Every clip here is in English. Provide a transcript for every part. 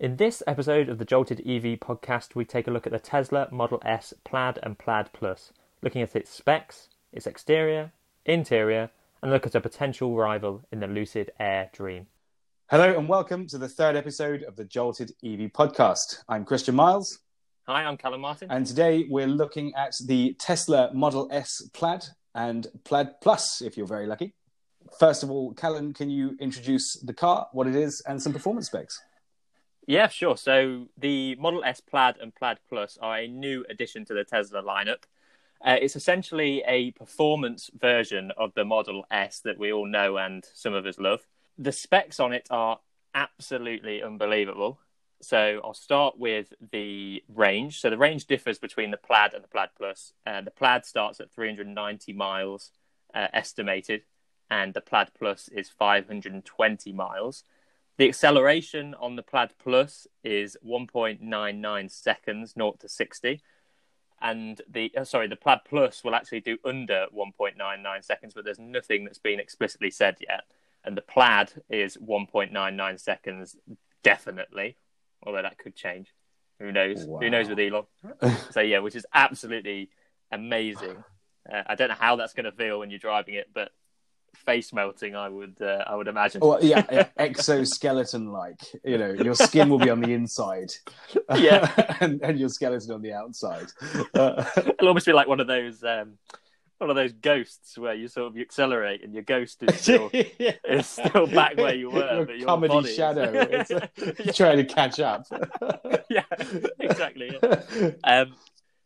In this episode of the Jolted EV podcast, we take a look at the Tesla Model S Plaid and Plaid Plus, looking at its specs, its exterior, interior, and look at a potential rival in the Lucid Air Dream. Hello and welcome to the third episode of the Jolted EV podcast. I'm Christian Miles, Hi, I'm Callum Martin. and today we're looking at the Tesla Model S Plaid and Plaid Plus, if you're very lucky. First of all, Callum, can you introduce the car, what it is, and some performance specs? Yeah, sure. So the Model S Plaid and Plaid Plus are a new addition to the Tesla lineup. Uh, it's essentially a performance version of the Model S that we all know and some of us love. The specs on it are absolutely unbelievable. So I'll start with the range. So the range differs between the Plaid and the Plaid Plus. Uh, the Plaid starts at 390 miles uh, estimated, and the Plaid Plus is 520 miles. The acceleration on the Plaid Plus is 1.99 seconds, 0 to 60. And the uh, sorry, the Plaid Plus will actually do under 1.99 seconds, but there's nothing that's been explicitly said yet. And the Plaid is 1.99 seconds, definitely, although that could change. Who knows? Wow. Who knows with Elon? so yeah, which is absolutely amazing. Uh, I don't know how that's going to feel when you're driving it, but face melting, I would, uh, I would imagine. Well, yeah, yeah exoskeleton like. You know, your skin will be on the inside. Yeah. and, and your skeleton on the outside. Uh, It'll almost be like one of those, um, one of those ghosts where you sort of you accelerate and your ghost is still is still back where you were, Your but your comedy body shadow. It's, uh, Yeah. trying to catch up. yeah, exactly. yeah. Um,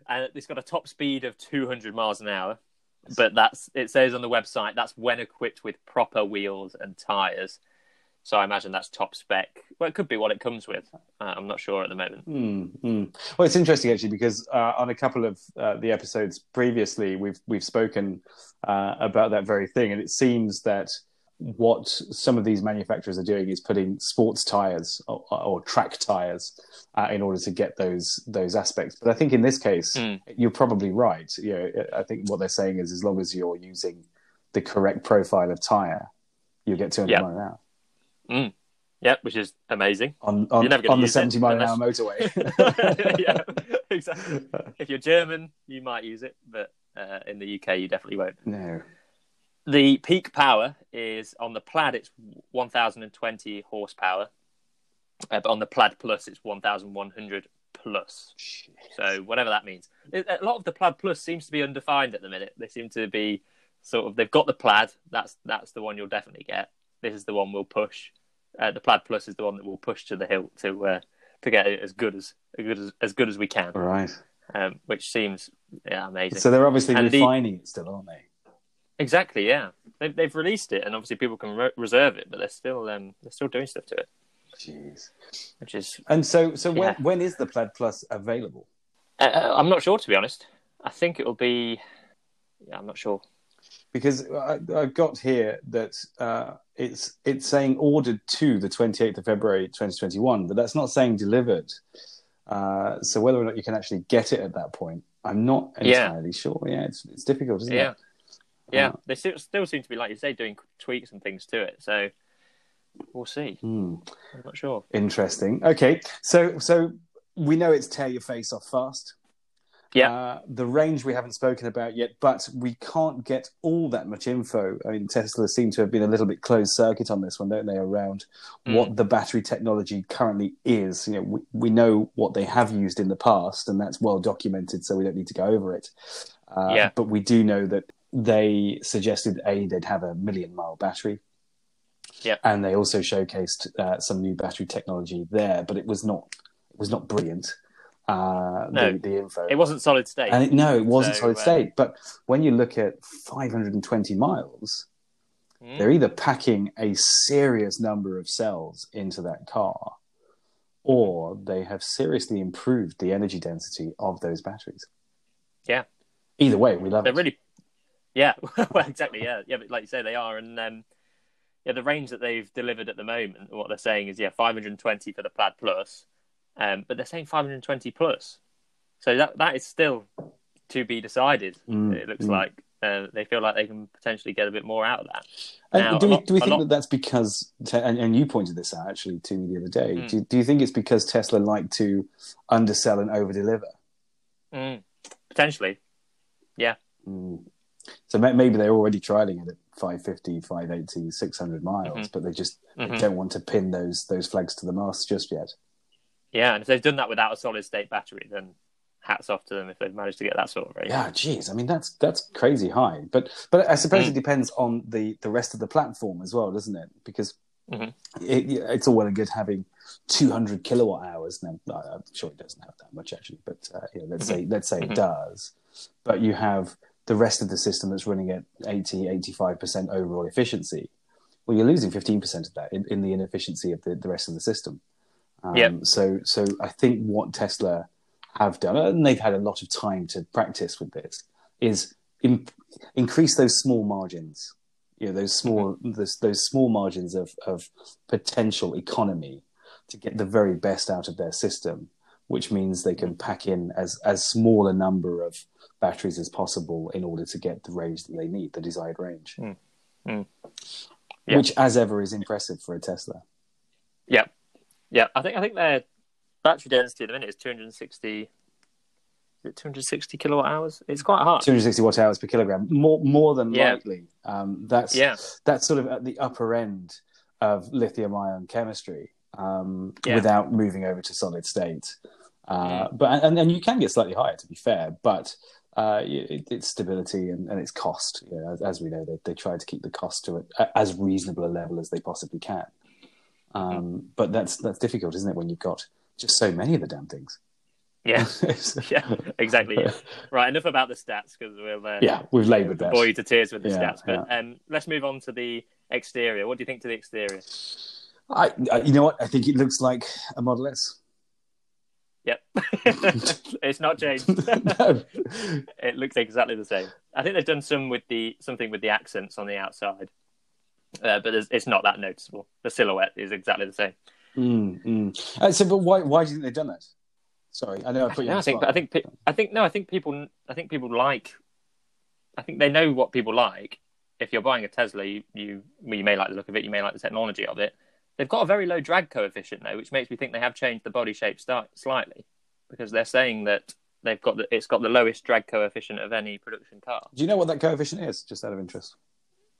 and it's got a top speed of 200 miles an hour, but that's it says on the website that's when equipped with proper wheels and tires. So I imagine that's top spec. Well, it could be what it comes with. Uh, I'm not sure at the moment. Mm, mm. Well, it's interesting actually because uh, on a couple of uh, the episodes previously, we've we've spoken uh, about that very thing, and it seems that what some of these manufacturers are doing is putting sports tires or, or track tires uh, in order to get those those aspects. But I think in this case, Mm. you're probably right. You know, I think what they're saying is as long as you're using the correct profile of tire, you get 200 Yeah. miles an hour Yeah, which is amazing. on on, You're never on the 70 mile an hour motorway. yeah, exactly. If you're German, you might use it, but uh, in the UK, you definitely won't. no. The peak power is on the Plaid, it's 1,020 horsepower, uh, but on the Plaid Plus, it's 1,100 plus. So whatever that means. A lot of the Plaid Plus seems to be undefined at the minute. They seem to be sort of they've got the Plaid. That's that's the one you'll definitely get. This is the one we'll push. Uh, the Plaid Plus is the one that we'll push to the hilt to uh, to get it as good as as good as, as good as we can. Right. Um, which seems yeah amazing. So they're obviously And the- refining it still, aren't they? Exactly, yeah. They've, they've released it, and obviously people can re- reserve it, but they're still um, they're still doing stuff to it, Jeez. which is And so, so when when is the Plaid Plus available? uh, I'm not sure to be honest. I think it will be. Yeah, I'm not sure. Because I, I've got here that uh, it's it's saying ordered to the 28th of February 2021, but that's not saying delivered. Uh, so whether or not you can actually get it at that point, I'm not Yeah. entirely sure. Yeah, it's it's difficult, isn't Yeah, it? Yeah. Uh, they still, still seem to be like you say doing tweaks and things to it. So we'll see. Hmm. I'm not sure. Interesting. Okay, so so we know it's tear your face off fast. Yeah. Uh, the range we haven't spoken about yet, but we can't get all that much info. I mean, Tesla seem to have been a little bit closed circuit on this one, don't they? Around Mm. what the battery technology currently is. You know, we, we know what they have used in the past, and that's well documented, so we don't need to go over it. Uh, Yeah. But we do know that they suggested a they'd have a million mile battery. Yeah. And they also showcased uh, some new battery technology there, but it was not it was not brilliant. Uh, No. the, the info. It wasn't solid state. And it, no, it wasn't So, solid uh, state. But when you look at 520 miles, Mm. they're either packing a serious number of cells into that car, or they have seriously improved the energy density of those batteries. Yeah. Either way, we love They're it. really, yeah, well, exactly, yeah, yeah. But like you say, they are, and um, yeah, the range that they've delivered at the moment, what they're saying is yeah, 520 for the Plaid Plus, um, but they're saying 520 plus, so that that is still to be decided. Mm, it looks mm. like Uh, they feel like they can potentially get a bit more out of that. And Now, do we, lot- do we think lot- that that's because, and, and you pointed this out actually to me the other day, Mm. do, do you think it's because Tesla like to undersell and overdeliver? Mm, potentially, Mm. So maybe they're already trialing it at 550, 580, 600 miles, Mhm. but they just they Mhm. don't want to pin those those flags to the mast just yet. yeah. And if they've done that without a solid state battery, then hats off to them if they've managed to get that sort of rate. Yeah, geez, I mean that's that's crazy high. But but I suppose Mm. it depends on the the rest of the platform as well, doesn't it? Because Mhm. it, it's all well and good having 200 kilowatt hours. Now I'm sure it doesn't have that much actually, but uh, know, let's say let's say Mhm. it does. But you have the rest of the system that's running at 80, 85 percent overall efficiency. Well, you're losing 15 percent of that in, in the inefficiency of the, the rest of the system. Um, Yep. So so I think what Tesla have done, and they've had a lot of time to practice with this, is in, increase those small margins. You know, those small those, those small margins of, of potential economy to get the very best out of their system, which means they can pack in as as small a number of batteries as possible in order to get the range that they need, the desired range. Mm. Mm. Yeah. Which, as ever, is impressive for a Tesla. Yeah, yeah. I think I think their battery density at the minute is 260. Is it 260 kilowatt hours? It's quite high. 260 watt hours per kilogram, more more than Yeah. likely. Um, that's Yeah, that's sort of at the upper end of lithium ion chemistry um, Yeah. without moving over to solid state. Uh, But and, and you can get slightly higher, to be fair. But uh, it, it's stability and, and its cost. You know, as, as we know, they, they try to keep the cost to a, as reasonable a level as they possibly can. Um, but that's that's difficult, isn't it? When you've got just so many of the damn things. yeah, yeah. Exactly. Yeah. Right. Enough about the stats because we'll uh, yeah, we've laboured that. bore you to tears with the Yeah, stats. But um, let's move on to the exterior. What do you think to the exterior? I, I, you know what? I think it looks like a Model S. Yep, it's not changed. no. it looks exactly the same. I think they've done some with the something with the accents on the outside, uh, but it's not that noticeable. The silhouette is exactly the same. Mm, mm. Uh, so, but why? Why do you think they've done that? Sorry, I know I put you. No, on I think. I think, I think, no, I think people, I think people like, I think they know what people like. If you're buying a Tesla, you, you, well, you may like the look of it, you may like the technology of it. They've got a very low drag coefficient though, which makes me think they have changed the body shape start, slightly, because they're saying that they've got the, it's got the lowest drag coefficient of any production car. Do you know what that coefficient is? Just out of interest.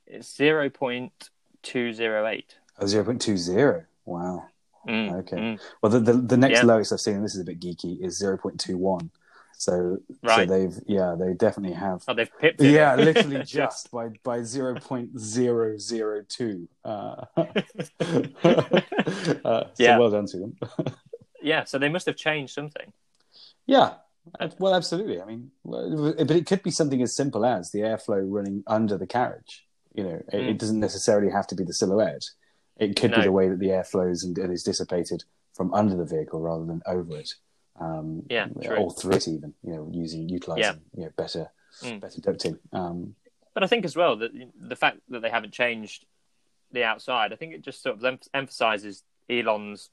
It's zero point two zero eight. Oh, 0.20. Wow. Mm, Okay. mm. Well, the, the, the next Yeah. lowest I've seen, and this is a bit geeky, is 0.21. So, so Right. they've, yeah, they definitely have. Oh, they've pipped it. Yeah, literally just by, by 0.002. Uh, uh, so Yeah. well done to them. yeah. So they must have changed something. Yeah, uh, well, absolutely. I mean, but it could be something as simple as the airflow running under the carriage. You know, it, Mm. it doesn't necessarily have to be the silhouette. It could No. be the way that the air flows and, and is dissipated from under the vehicle rather than over it. Um, Yeah, true. or through it, even. You know, using utilizing you know better Mm. better ducting. Um, But I think as well that the fact that they haven't changed the outside, I think it just sort of em- emphasizes Elon's.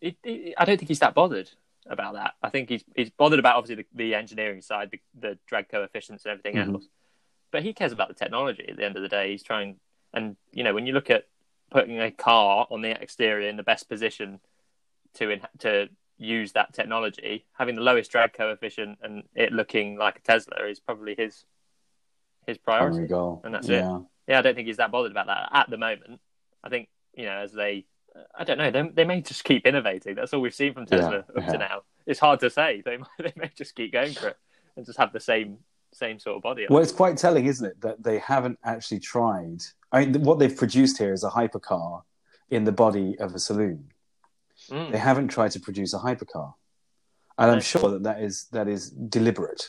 It, it, I don't think he's that bothered about that. I think he's he's bothered about obviously the, the engineering side, the, the drag coefficients and everything Mhm. else. But he cares about the technology. At the end of the day, he's trying. And you know, when you look at putting a car on the exterior in the best position to in, to use that technology, having the lowest drag coefficient and it looking like a Tesla is probably his his priority goal. and that's it. yeah. yeah, I don't think he's that bothered about that at the moment. I think you know as they, I don't know, they, they may just keep innovating. That's all we've seen from Tesla Yeah, up yeah. to now. It's hard to say. They might, they may just keep going for it and just have the same same sort of body. Well, it's quite telling, isn't it, that they haven't actually tried. I mean, what they've produced here is a hypercar in the body of a saloon. Mm. They haven't tried to produce a hypercar, and I'm sure that that is that is deliberate.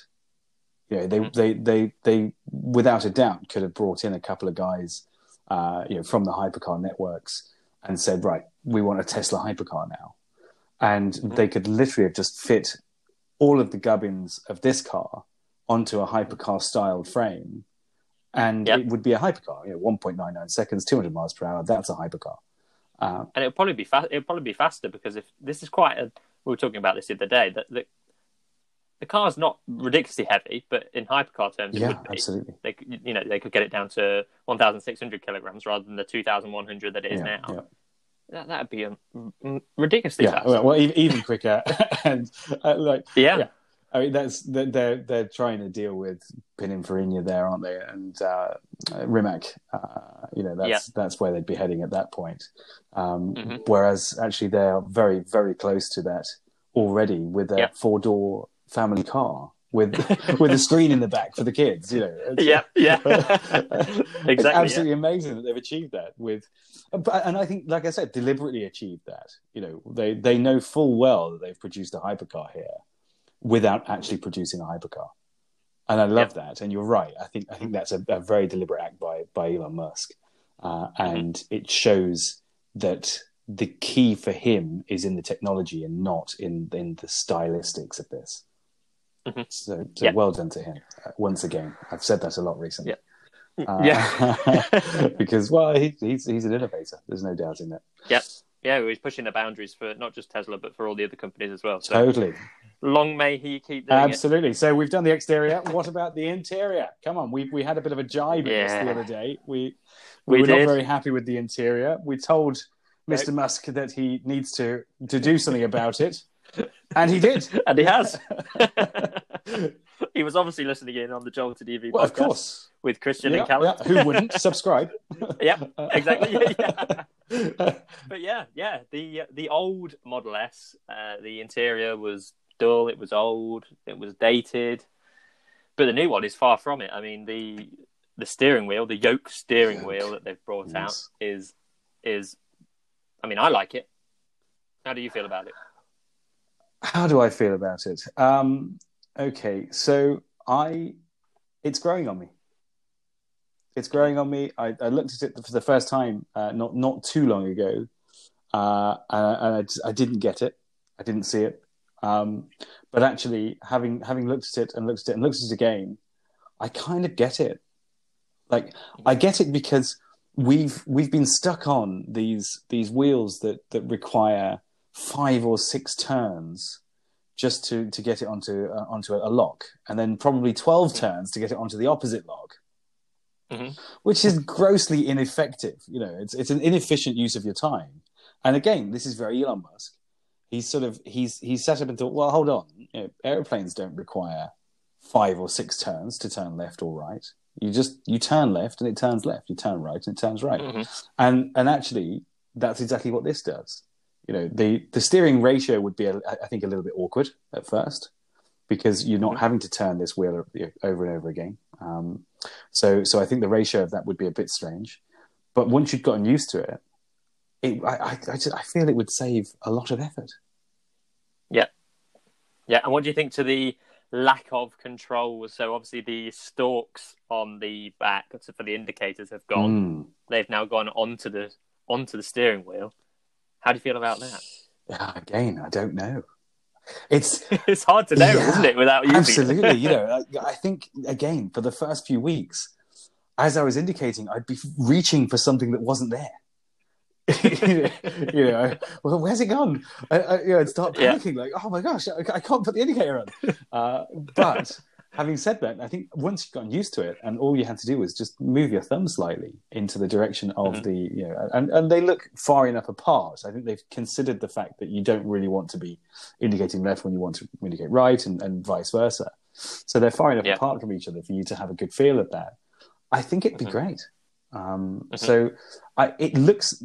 You know, they, Mm. they, they, they, without a doubt, could have brought in a couple of guys, uh, you know, from the hypercar networks and said, right, we want a Tesla hypercar now, and Mm. they could literally have just fit all of the gubbins of this car onto a hypercar styled frame, and Yep. it would be a hypercar. You know, 1.99 seconds, 200 miles per hour. That's a hypercar. Uh, and it'll probably be fa- it'll probably be faster because if this is quite a we were talking about this the other day that, that the car's not ridiculously heavy, but in hypercar terms, it Yeah, would be. absolutely. They, could- you know, they could get it down to 1,600 kilograms rather than the 2,100 that it is Yeah, now. yeah. That that'd be um, ridiculously Yeah, fast. well, well, e- even quicker, and uh, like yeah. yeah. I mean, that's they're they're, they're trying to deal with Pininfarina there, aren't they? And uh, Rimac, uh, you know, that's Yeah. that's where they'd be heading at that point. Um, Mhm. Whereas actually, they're very very close to that already with a Yeah. four door family car with with a screen in the back for the kids. You know, yeah, yeah, it's exactly. absolutely amazing that they've achieved that with, and I think, like I said, deliberately achieved that. You know, they they know full well that they've produced a hypercar here without actually producing a hypercar, and I love that. And you're right. I think I think that's a, a very deliberate act by by Elon Musk, uh, and it shows that the key for him is in the technology and not in in the stylistics of this. Mhm. So, so Yeah. well done to him uh, once again. I've said that a lot recently. Uh, Yeah. because well, he, he's he's an innovator. There's no doubting that. yeah, he's pushing the boundaries for not just Tesla but for all the other companies as well. So Totally, long may he keep doing absolutely. So we've done the exterior. what about the interior? Come on, we we had a bit of a jibe this the other day. We we, We were did. not very happy with the interior. We told Mr. Musk that he needs to to do something about it, and he did. and he has. he was obviously listening in on the Jolted EV Well, of course. with Christian Yeah, and Callum. yeah. Who wouldn't subscribe? Yep, exactly. Yeah, yeah. But yeah, yeah, the the old Model S, uh, the interior was dull. It was old. It was dated. But the new one is far from it. I mean, the the steering wheel, the yoke steering Yoke. wheel that they've brought out is is. I mean, I like it. How do you feel about it? How do I feel about it? Um, okay, so I, it's growing on me. It's growing on me. I, I looked at it for the first time uh, not not too long ago, uh, and, and I, just- I didn't get it. I didn't see it. Um, but actually, having having looked at it and looked at it and looked at it again, I kind of get it. Like I get it because we've we've been stuck on these these wheels that that require five or six turns just to to get it onto uh, onto a, a lock, and then probably twelve turns to get it onto the opposite lock, Mhm. which is grossly ineffective. You know, it's it's an inefficient use of your time. And again, this is very Elon Musk. He's sort of he's he's set up and thought, well, hold on, you know, airplanes don't require five or six turns to turn left or right. You just you turn left and it turns left. You turn right and it turns right Mhm. and and actually that's exactly what this does you know the the steering ratio would be a, i think a little bit awkward at first because you're not Mhm. having to turn this wheel over and over again um, so so i think the ratio of that would be a bit strange but once you've gotten used to it, it I, I, I, just, I feel it would save a lot of effort Yeah, yeah. and what do you think to the lack of controls? So obviously the stalks on the back for the indicators have gone. Mm. They've now gone onto the onto the steering wheel. How do you feel about that? Again i don't know it's it's hard to know, Yeah, isn't it, without using it? Absolutely. you know, I, I think again for the first few weeks, as I was indicating, I'd be reaching for something that wasn't there. you know, well, where's it gone? I, I, you know, I'd start Yeah. like, oh my gosh, I, I can't put the indicator on. Uh, but having said that, I think once you've gotten used to it, and all you had to do was just move your thumb slightly into the direction of Mhm. the, you know, and, and they look far enough apart. I think they've considered the fact that you don't really want to be indicating left when you want to indicate right, and, and vice versa. So they're far enough Yeah. apart from each other for you to have a good feel of that. I think it'd be Mhm. great. Um, Mhm. So I, it looks.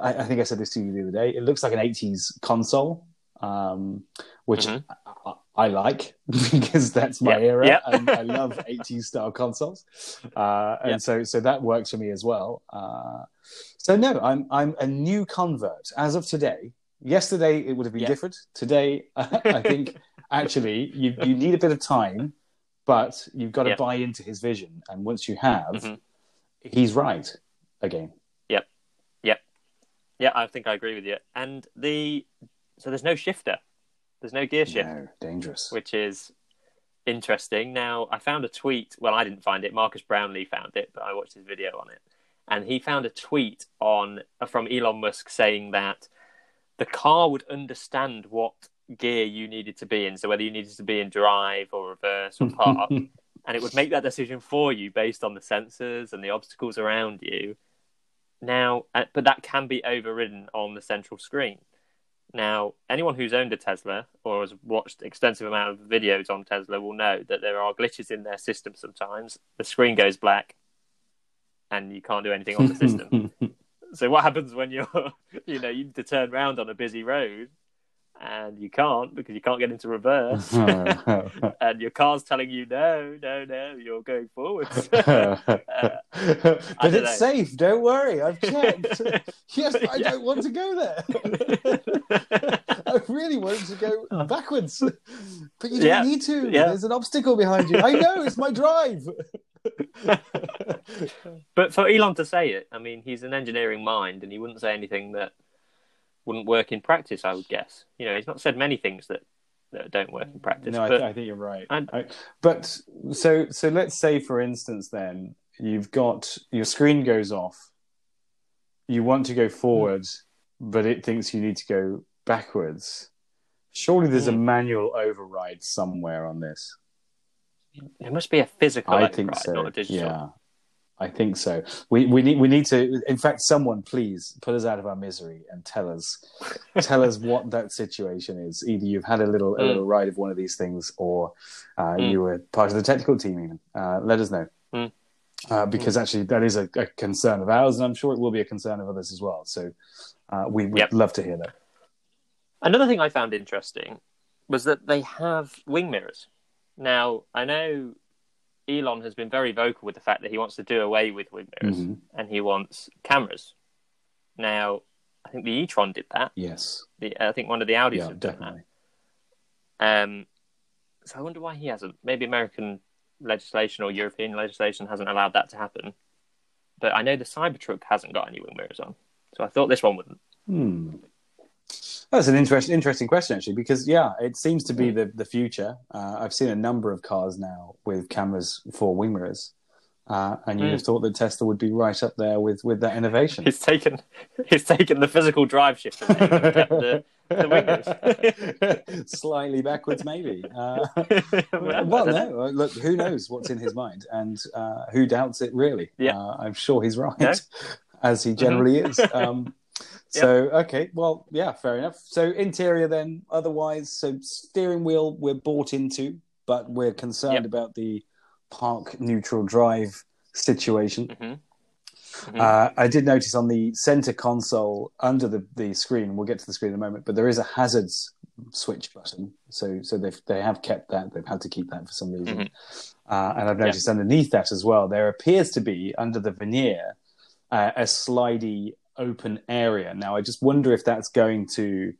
I, I think I said this to you the other day. It looks like an '80s console, um, which Mhm. I, I, like because that's my Yeah. era, Yeah. and I love '80s style consoles. Uh, and Yeah. so, so that works for me as well. Uh, so no, I'm I'm a new convert as of today. Yesterday it would have been different. Today, I think actually you you need a bit of time, but you've got to buy into his vision, and once you have, Mhm. He's right again. Yep, yep, yeah, I think I agree with you. And the so there's no shifter, there's no gear shift, No, dangerous. which is interesting. Now I found a tweet. Well, I didn't find it. Marques Brownlee found it, but I watched his video on it, and he found a tweet on uh, from Elon Musk saying that the car would understand what gear you needed to be in. So whether you needed to be in drive or reverse or park, and it would make that decision for you based on the sensors and the obstacles around you. Now, uh, but that can be overridden on the central screen. Now, anyone who's owned a Tesla or has watched extensive amount of videos on Tesla will know that there are glitches in their system sometimes. The screen goes black and you can't do anything on the system. so what happens when you're you know, you need to turn around on a busy road and you can't because you can't get into reverse. And your car's telling you no no no you're going forward uh, but it's know. safe don't worry i've checked. Yes i yeah. don't want to go there. I really wanted to go backwards. But you don't yeah. need to. Yeah. there's an obstacle behind you. I know it's my drive. But for elon to say it i mean he's an engineering mind and he wouldn't say anything that wouldn't work in practice. I would guess. You know, he's not said many things that, that don't work in practice. No, I, th- I, think you're right. I, but so so let's say, for instance, then you've got your screen goes off. You want to go forward, mm. but it thinks you need to go backwards. Surely there's mm. a manual override somewhere on this. There must be a physical I think so. not a digital. Yeah, I think so. We we need we need to. In fact, someone please put us out of our misery and tell us tell us what that situation is. Either you've had a little mm. a little ride of one of these things, or uh, mm. you were part of the technical team. Even uh, let us know. Mm. Uh, because mm. actually, that is a, a, concern of ours, and I'm sure it will be a concern of others as well. So, uh, we would yep. love to hear that. Another thing I found interesting was that they have wing mirrors. Now, I know Elon has been very vocal with the fact that he wants to do away with wing mirrors mm-hmm. and he wants cameras. Now, I think the e-tron did that. Yes. The, I think one of the Audis yeah, have done definitely. that. Um, so I wonder why he hasn't. Maybe American legislation or European legislation hasn't allowed that to happen. But I know the Cybertruck hasn't got any wing mirrors on, so I thought this one wouldn't. Hmm. That's an interesting interesting question actually, because yeah, it seems to be the the future. Uh, I've seen a number of cars now with cameras for wing mirrors, uh, and you'd mm. have thought that Tesla would be right up there with with that innovation. He's taken he's taken the physical drive shift the, the slightly backwards, maybe. Uh, well, no, uh, look, who knows what's in his mind, and uh, who doubts it really? Yeah, uh, I'm sure he's right, no? as he generally mm-hmm. is. Um, so yep. okay, well, yeah, fair enough. So interior then, otherwise, so steering wheel we're bought into, but we're concerned yep. about the park neutral drive situation. Mm-hmm. Mm-hmm. Uh, I did notice on the center console under the, the screen. We'll get to the screen in a moment, but there is a hazards switch button. So so they they have kept that. They've had to keep that for some reason. Mm-hmm. Uh, and I've noticed underneath that as well, there appears to be under the veneer uh, a slidey open area. Now, I just wonder if that's going to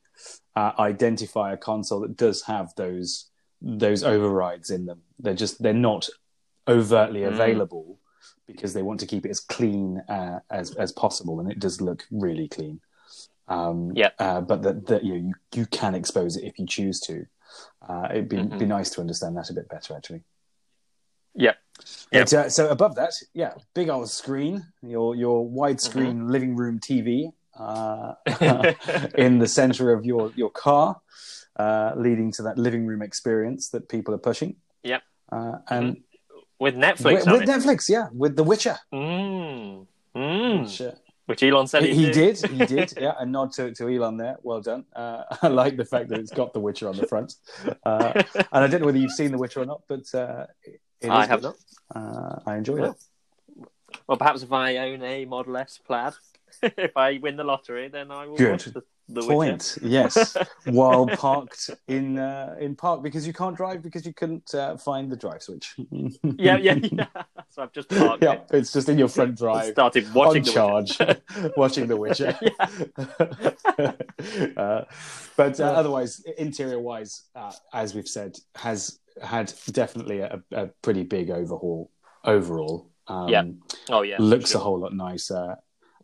uh, identify a console that does have those those overrides in them. They're just they're not overtly mm. available because they want to keep it as clean uh, as as possible, and it does look really clean. Um, yeah, uh, but that that you, know, you you can expose it if you choose to. Uh, it'd be mm-hmm. be nice to understand that a bit better, actually. Yeah. Yep. Uh, so above that, yeah, big old screen, your your widescreen mm-hmm. living room TV uh, in the center of your your car, uh, leading to that living room experience that people are pushing. Yep. Uh, and mm-hmm. with Netflix, with, with Netflix, yeah, with The Witcher. Mm. Mm. Which, uh, which Elon said he, he did. He did. Yeah, a nod to, to Elon there. Well done. Uh, I like the fact that it's got The Witcher on the front. Uh, and I don't know whether you've seen The Witcher or not, but uh, I have not. Uh, I enjoyed it. Well, perhaps if I own a Model S Plaid, if I win the lottery, then I will Good. watch the, the Point. yes, while parked in uh, in park because you can't drive because you couldn't uh, find the drive switch. yeah, yeah, yeah. So I've just parked. Yeah, it. it's just in your front drive. Started watching on charge, watching The Witcher. uh, but uh, otherwise, interior wise, uh, as we've said, has had definitely a, a pretty big overhaul overall. Um, yeah. Oh yeah. Looks sure. a whole lot nicer.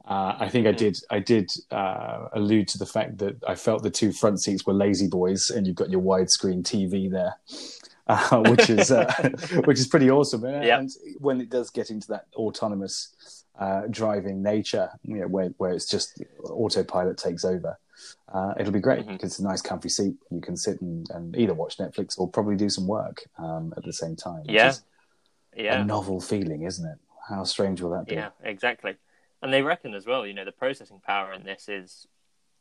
Uh, I think I mm. did. I did uh, allude to the fact that I felt the two front seats were lazy boys, and you've got your widescreen TV there, uh, which is uh, which is pretty awesome. Yeah. And when it does get into that autonomous uh, driving nature, you know, where where it's just autopilot takes over, uh, it'll be great because it's a nice, comfy seat. You can sit and, and either watch Netflix or probably do some work um, at the same time. Yeah. Yeah. a novel feeling, isn't it? How strange will that be? Yeah, exactly. And they reckon as well, you know, the processing power in this is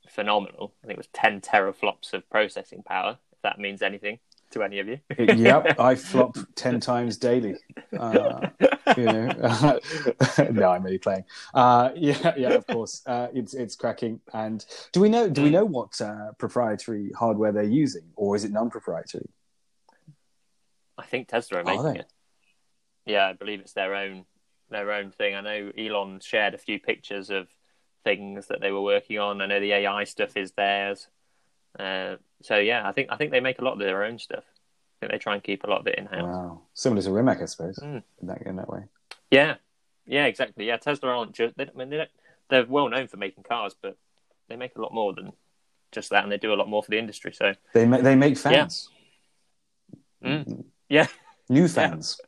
phenomenal. I think it was 10 teraflops of processing power, if that means anything to any of you. yep, I flop ten times daily. Uh, you know, no, I'm really playing. Uh, yeah, yeah, of course, uh, it's it's cracking. And do we know? Do we know what uh, proprietary hardware they're using, or is it non-proprietary? I think Tesla are Are making they? it. Yeah, I believe it's their own their own thing. I know Elon shared a few pictures of things that they were working on. I know the AI stuff is theirs. Uh, so yeah, I think I think they make a lot of their own stuff. I think they try and keep a lot of it in house. Wow, similar to Rimac, I suppose, Mm. in that in that way. Yeah, yeah, exactly. Yeah, Tesla aren't just. They, I mean, they don't, they're well known for making cars, but they make a lot more than just that, and they do a lot more for the industry. So They make they make fans, Mm. yeah, new fans,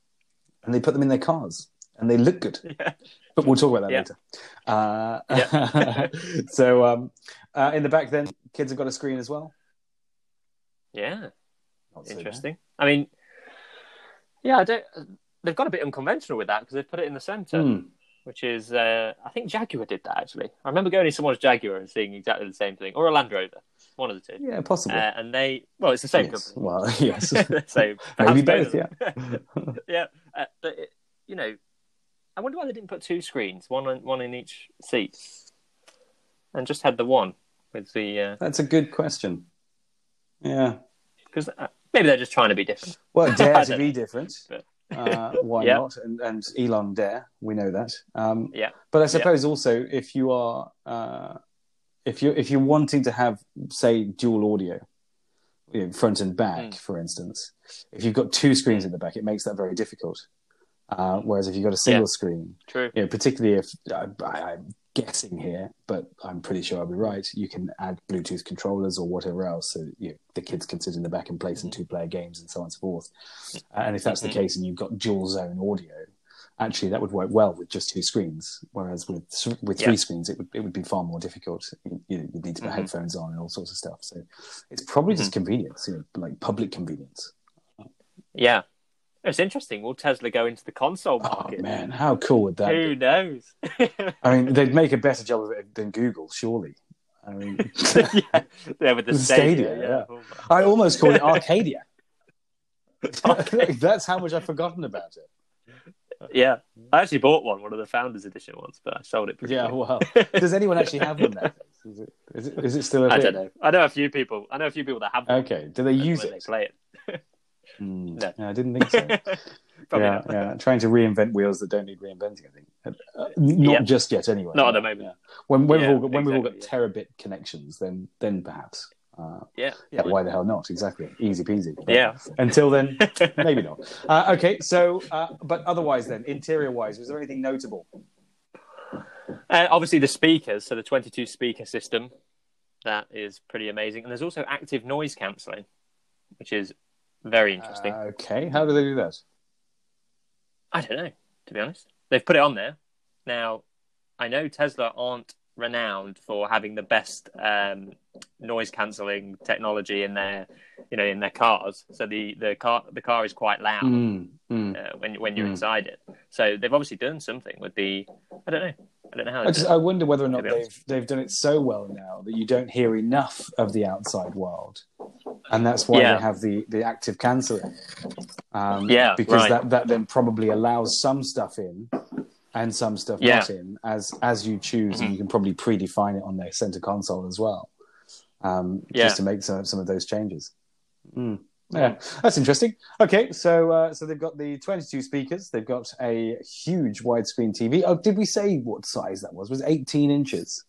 and they put them in their cars, and they look good. yeah, But we'll talk about that Yeah. later. Uh, so um, uh, in the back, then kids have got a screen as well. yeah. Not so. Interesting. I mean, yeah, I don't. They've got a bit unconventional with that because they've put it in the centre, Hmm. which is. Uh, I think Jaguar did that actually. I remember going to someone's Jaguar and seeing exactly the same thing, or a Land Rover, one of the two. Yeah, possible. Uh, and they, well, it's the same yes. company. Well, yes. so Maybe both. Yeah. yeah, uh, but it, you know, I wonder why they didn't put two screens, one on, one in each seat, and just had the one with the That's a good question. Yeah. because uh, maybe they're just trying to be different. Well, dare to be know. different. But- Uh, why Yeah. not? And, and Elon dare. We know that. Um, Yeah. But I suppose also if you are uh, if you if you're wanting to have say dual audio, you know, front and back, Mm. for instance, if you've got two screens in the back, it makes that very difficult. Uh, whereas if you've got a single Yeah. screen, True. you know, particularly if I, I, guessing here, but I'm pretty sure I'll be right. You can add Bluetooth controllers or whatever else, so you know, the kids can sit in the back and play Mm-hmm. some two-player games and so on and so forth. And if that's the case, and you've got dual zone audio, actually that would work well with just two screens. Whereas with with three Yeah. screens, it would it would be far more difficult. You, would need to put Mhm. headphones on and all sorts of stuff. So it's probably just Mm-hmm. convenience, you know, like public convenience. Yeah, it's interesting. Will Tesla go into the console Oh market? man, how cool would that? be? Who knows? I mean, they'd make a better job of it than Google, surely. I mean, yeah, yeah, with the The Stadia. Stadia, yeah. I almost called it Arcadia. That's how much I've forgotten about it. yeah. I actually bought one, one of the Founders Edition ones, but I sold it. Pretty Yeah, quick. well, does anyone actually have them nowadays? Is it, is it, is it still a I thing? don't know. I know a few people. I know a few people that have. One Okay, do they use it? They play it. Hmm. No. I didn't think so. Probably yeah, not. yeah, trying to reinvent wheels that don't need reinventing. I think uh, uh, not Yeah. just yet, anyway. Not at the moment. yeah. When when Yeah, we've all got, when we've all got exactly, terabit connections, then then perhaps. Uh, Yeah. yeah, why the hell not? Exactly, easy peasy. But Yeah. Until then, maybe not. Uh, okay, so uh, but otherwise, then interior wise, was there anything notable? Uh, obviously, the speakers. So the 22 speaker system, that is pretty amazing. And there's also active noise cancelling, which is very interesting. Uh, okay, how do they do that? I don't know, to be honest. They've put it on there. Now, I know Tesla aren't renowned for having the best um, noise cancelling technology in their, you know, in their cars. So the, the car the car is quite loud Mm, mm. uh, when when you're Mm. inside it. So they've obviously done something with the. I don't know. I don't know how. I just. I wonder whether or not they've they've done it so well now that you don't hear enough of the outside world, and that's why Yeah. they have the the active cancelling. Um, Yeah, because right. that that then probably allows some stuff in and some stuff Yeah. not in as as you choose, Mhm. and you can probably predefine it on their center console as well, um, Yeah. just to make some some of those changes. Mm. Yeah, that's interesting. Okay, so uh, so they've got the 22 speakers. They've got a huge widescreen TV. Oh, did we say what size that was? Was 18 inches?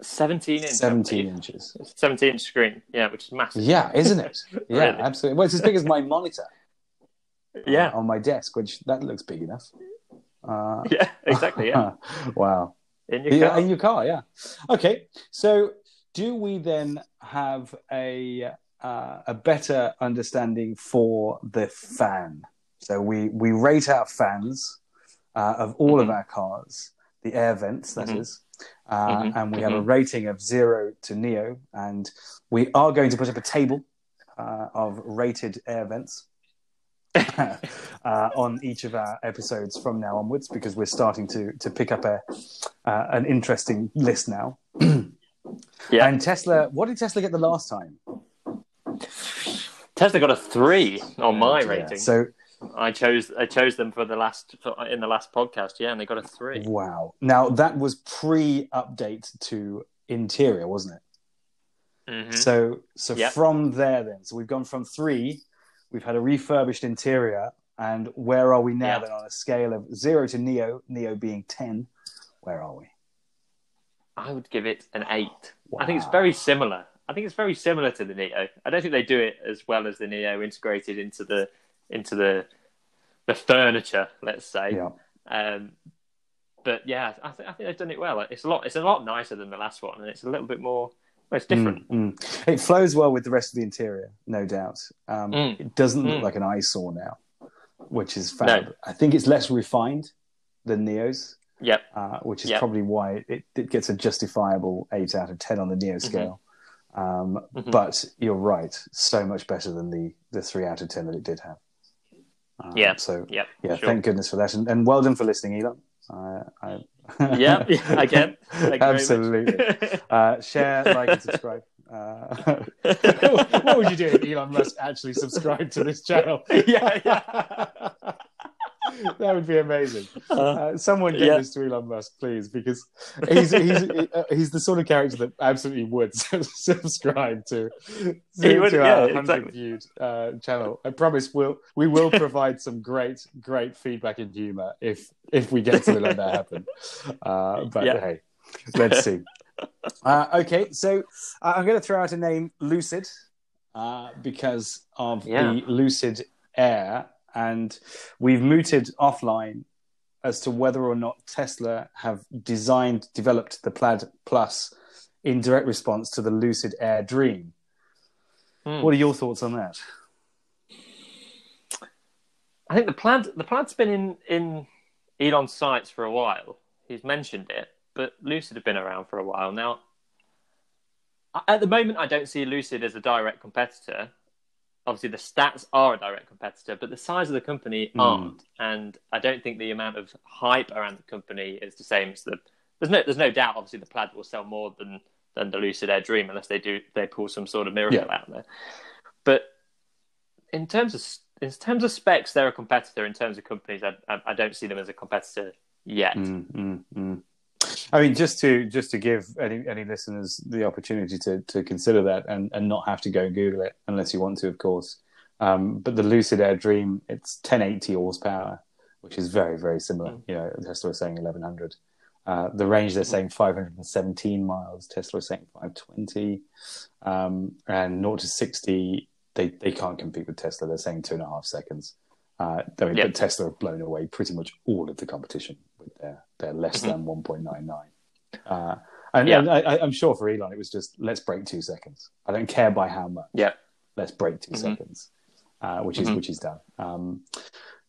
17 inch. 17 inches. 17 inch screen. Yeah, which is massive. Yeah, isn't it? Yeah, Really? absolutely. Well, it's as big as my monitor Yeah. on my desk, which that looks big enough. Uh, Yeah. Exactly. Yeah. wow. In your Yeah, car. in your car, yeah. Okay, so do we then have a uh, a better understanding for the fan? So we we rate our fans uh, of all of Mhm. our cars, the air vents, that is, Mhm. uh, Mhm, and we have a mhm. rating of zero to Neo. And we are going to put up a table uh, of rated air vents uh, on each of our episodes from now onwards because we're starting to to pick up a uh, an interesting list now. Yeah. And Tesla, what did Tesla get the last time? Tesla got a three on my Yeah, rating. So I chose I chose them for the last for, in the last podcast. Yeah, and they got a three. wow. Now that was pre-update to interior, wasn't it? Mhm. So so Yep. from there then, so we've gone from three, we've had a refurbished interior, and where are we now Yeah. then on a scale of zero to Neo, Neo being ten? Where are we? I would give it an eight. I think it's very similar. I think it's very similar to the Neo. I don't think they do it as well as the Neo integrated into the into the the furniture. Let's say. Yeah. Um, but yeah, I, th- I think they've done it well. It's a lot. It's a lot nicer than the last one, and it's a little bit more. It's different. Mm, mm. It flows well with the rest of the interior, no doubt. Um, Mm. It doesn't look Mm. like an eyesore now, which is fab. I think it's less refined than Neo's, Yep. uh, which is Yep. probably why it, it gets a justifiable eight out of ten on the Neo Mm-hmm. scale. Um, Mhm. But you're right, so much better than the the three out of ten that it did have. Um, Yeah. So Yep. yeah, sure. thank goodness for that, and, and well done for listening, Elon. Uh, I... yeah. yeah, Again. Thank you very much. Absolutely. Uh, share, like, and subscribe. Uh, what would you do if Elon Musk actually subscribed to this channel? yeah. Yeah. That would be amazing. Uh, Uh, someone get yeah. this to Elon Musk, please, because he's he's uh, he's the sort of character that absolutely would subscribe to, to, would, to yeah, our hundred exactly. viewed uh, channel. I promise we'll we will provide some great great feedback and humour if if we get to let that happen. Uh, but Yeah. hey, let's see. Uh, okay, so uh, I'm going to throw out a name, Lucid, uh, because of the Lucid Air, and we've mooted offline as to whether or not Tesla have designed, developed the Plaid Plus in direct response to the Lucid Air Dream. Hmm. What are your thoughts on that? I think the plaid the plaid's been in in Elon's sights for a while. He's mentioned it, but Lucid have been around for a while now. At the moment, I don't see Lucid as a direct competitor. Obviously, the stats are a direct competitor, but the size of the company Hmm. aren't, and I don't think the amount of hype around the company is the same as the. There's no, there's no doubt. Obviously, the Plaid will sell more than than the Lucid Air Dream unless they do they pull some sort of miracle Yeah. out there. But in terms of in terms of specs, they're a competitor. In terms of companies, I, I, I don't see them as a competitor yet. Mm, mm, mm. I mean, just to just to give any any listeners the opportunity to to consider that and and not have to go and Google it unless you want to, of course. Um, but the Lucid Air Dream, it's 1080 horsepower, which is very very similar. Mm. You know, Tesla is saying 1100. Uh, the range they're saying 517 miles. Tesla is saying 520, um, and 0 to 60 they they can't compete with Tesla. They're saying two and a half seconds. Uh, I mean, Yep. but Tesla have blown away pretty much all of the competition with their their less Mhm. than 1.99. Uh, and, Yeah. and I, I'm sure for Elon, it was just let's break two seconds. I don't care by how much. Yeah. let's break 2 Mhm. seconds, uh, which is Mhm. which is done. Um,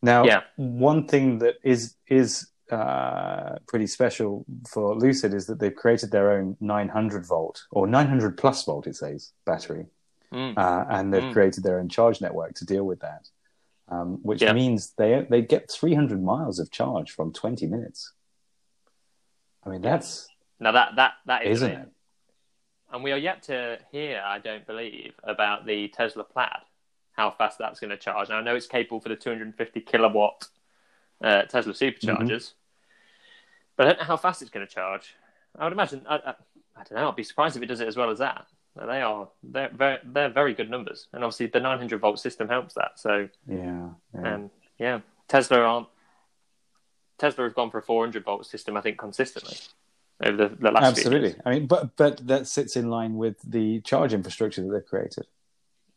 now, Yeah. one thing that is is uh, pretty special for Lucid is that they've created their own 900 volt or 900 plus volt, it says, battery Mm. uh, and they've Mm. created their own charge network to deal with that, um, which means they they get 300 miles of charge from 20 minutes. I mean, that's Now that that that is isn't a bit. it? And we are yet to hear, I don't believe, about the Tesla Plaid, how fast that's going to charge. Now, I know it's capable for the 250 kilowatt uh, Tesla superchargers, but I don't know how fast it's going to charge. I would imagine, I, I, I don't know, I'd be surprised if it does it as well as that. They are they're very, they're very good numbers, and obviously the 900 volt system helps that. So, Yeah, yeah. um, yeah, Tesla aren't Tesla have gone for a 400 volt system, I think, consistently over the, the last few absolutely. I mean, but but that sits in line with the charge infrastructure that they've created.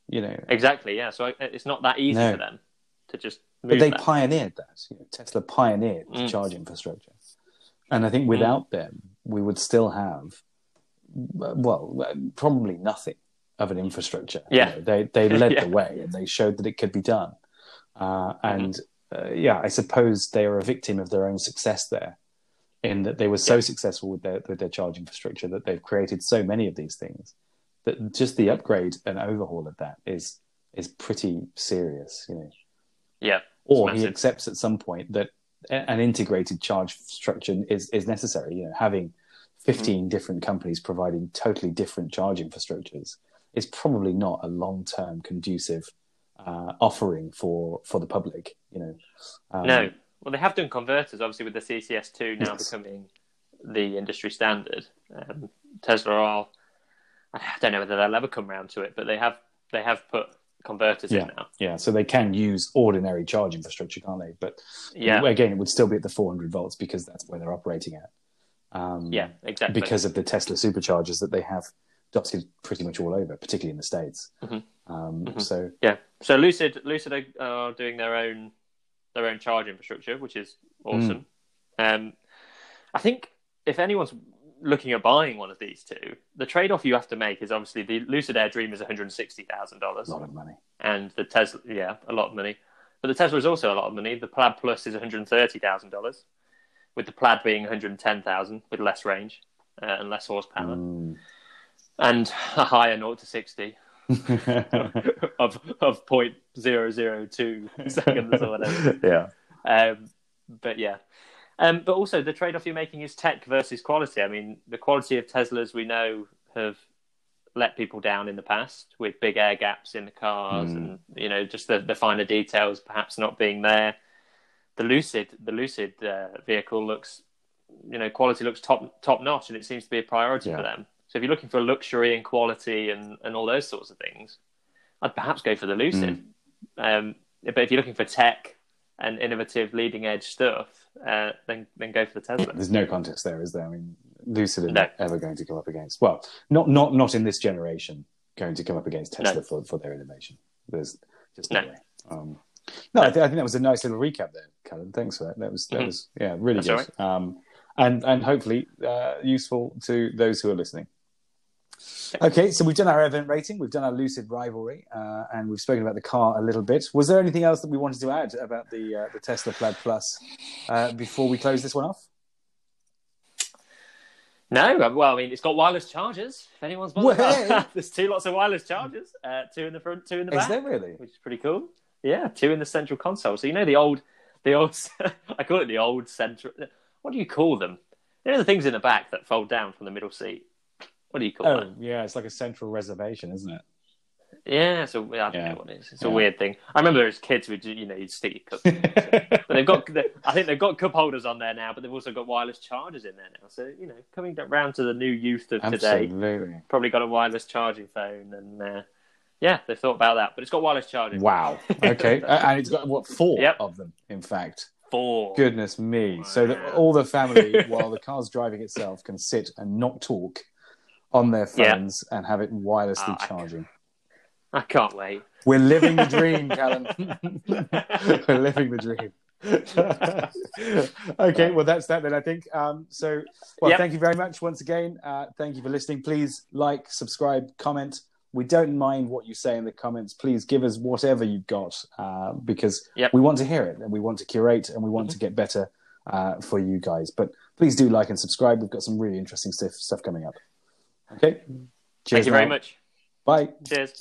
You know, Exactly, yeah. So it's not that easy No. for them to just but they that. pioneered that. You know, Tesla pioneered the Mm. charge infrastructure, and I think without them, we would still have, well, probably nothing of an infrastructure. You Yeah. know, they they led Yeah. the way and they showed that it could be done, uh, and uh, yeah, I suppose they are a victim of their own success there, in that they were so successful with their with their charge infrastructure that they've created so many of these things that just the upgrade and overhaul of that is is pretty serious, you know. Yeah. Or he accepts at some point that an integrated charge structure is is necessary. You know, having 15 Mm-hmm. different companies providing totally different charge infrastructures is probably not a long term conducive uh, offering for for the public. You know. Um, No. Well, they have done converters, obviously, with the CCS2 now Yes. becoming the industry standard. Um, Tesla are, I don't know whether they'll ever come round to it, but they have they have put converters Yeah. in now. Yeah, so they can use ordinary charge infrastructure, can't they? But Yeah. again, it would still be at the 400 volts because that's where they're operating at. Um, Yeah, exactly. because of the Tesla superchargers that they have dotted pretty much all over, particularly in the states. Mhm. Um, Mhm. So Yeah. So Lucid, Lucid are, doing their own their own charge infrastructure, which is awesome. Um, I think if anyone's looking at buying one of these two, the trade off you have to make is obviously the Lucid Air Dream is one hundred sixty thousand dollars, a lot of money. and the Tesla, yeah, a lot of money. But the Tesla is also a lot of money. The Plaid Plus is one hundred thirty thousand dollars, with the Plaid being one hundred ten thousand with less range uh, and less horsepower, Mm. and a higher 0 to sixty of of point zero zero two seconds or whatever. yeah. Um, but yeah, um, but also the trade off you're making is tech versus quality. I mean, the quality of Teslas we know have let people down in the past with big air gaps in the cars, Mm. and you know just the, the finer details perhaps not being there. The Lucid, the Lucid uh, vehicle looks, you know, quality looks top top notch, and it seems to be a priority Yeah. for them. So if you're looking for luxury and quality and, and all those sorts of things, I'd perhaps go for the Lucid. Um, but if you're looking for tech and innovative, leading edge stuff, uh, then then go for the Tesla. There's no contest there, is there? I mean, Lucid are No. ever going to come up against. Well, not not not in this generation. Going to come up against Tesla No. for, for their innovation. There's just no, No. way. Um, no, I, th- I think that was a nice little recap there, Callum. Thanks for that. That was that Mhm. was yeah, really That's good. Um, and and hopefully uh, useful to those who are listening. Okay, so we've done our event rating, we've done our lucid rivalry, uh, and we've spoken about the car a little bit. Was there anything else that we wanted to add about the uh, the Tesla Plaid Plus uh, before we close this one off? No, uh, well, I mean, it's got wireless chargers. If anyone's bothered, Well, hey. there's two lots of wireless chargers. Uh, two in the front, two in the Is back, there really? which is pretty cool. Yeah, two in the central console. So you know the old, the old, I call it the old central. What do you call them? You know the things in the back that fold down from the middle seat. What do you call Oh, them? yeah, it's like a central reservation, isn't it? Yeah, so I don't Yeah. know what it is. It's Yeah. a weird thing. I remember as kids, we you know you'd stick your cup. But they've got, I think they've got cup holders on there now, but they've also got wireless chargers in there now. So you know, coming round to the new youth of today, Absolutely. probably got a wireless charging phone, and uh, yeah, they've thought about that. But it's got wireless charging. Wow. Okay, and it's got what four Yep. of them, in fact. Four. Goodness me! So that all the family, while the car's driving itself, can sit and not talk on their phones and have it wirelessly Oh, I- charging. I can't wait. We're living the dream, Callum. We're living the dream. okay, well that's that then. I think. Um, so, well, Yep. thank you very much once again. Uh, thank you for listening. Please like, subscribe, comment. We don't mind what you say in the comments. Please give us whatever you've got uh, because Yep. we want to hear it and we want to curate and we want to get better uh, for you guys. But please do like and subscribe. We've got some really interesting stuff stuff coming up. Okay. Cheers Thank you very much. Bye. Cheers.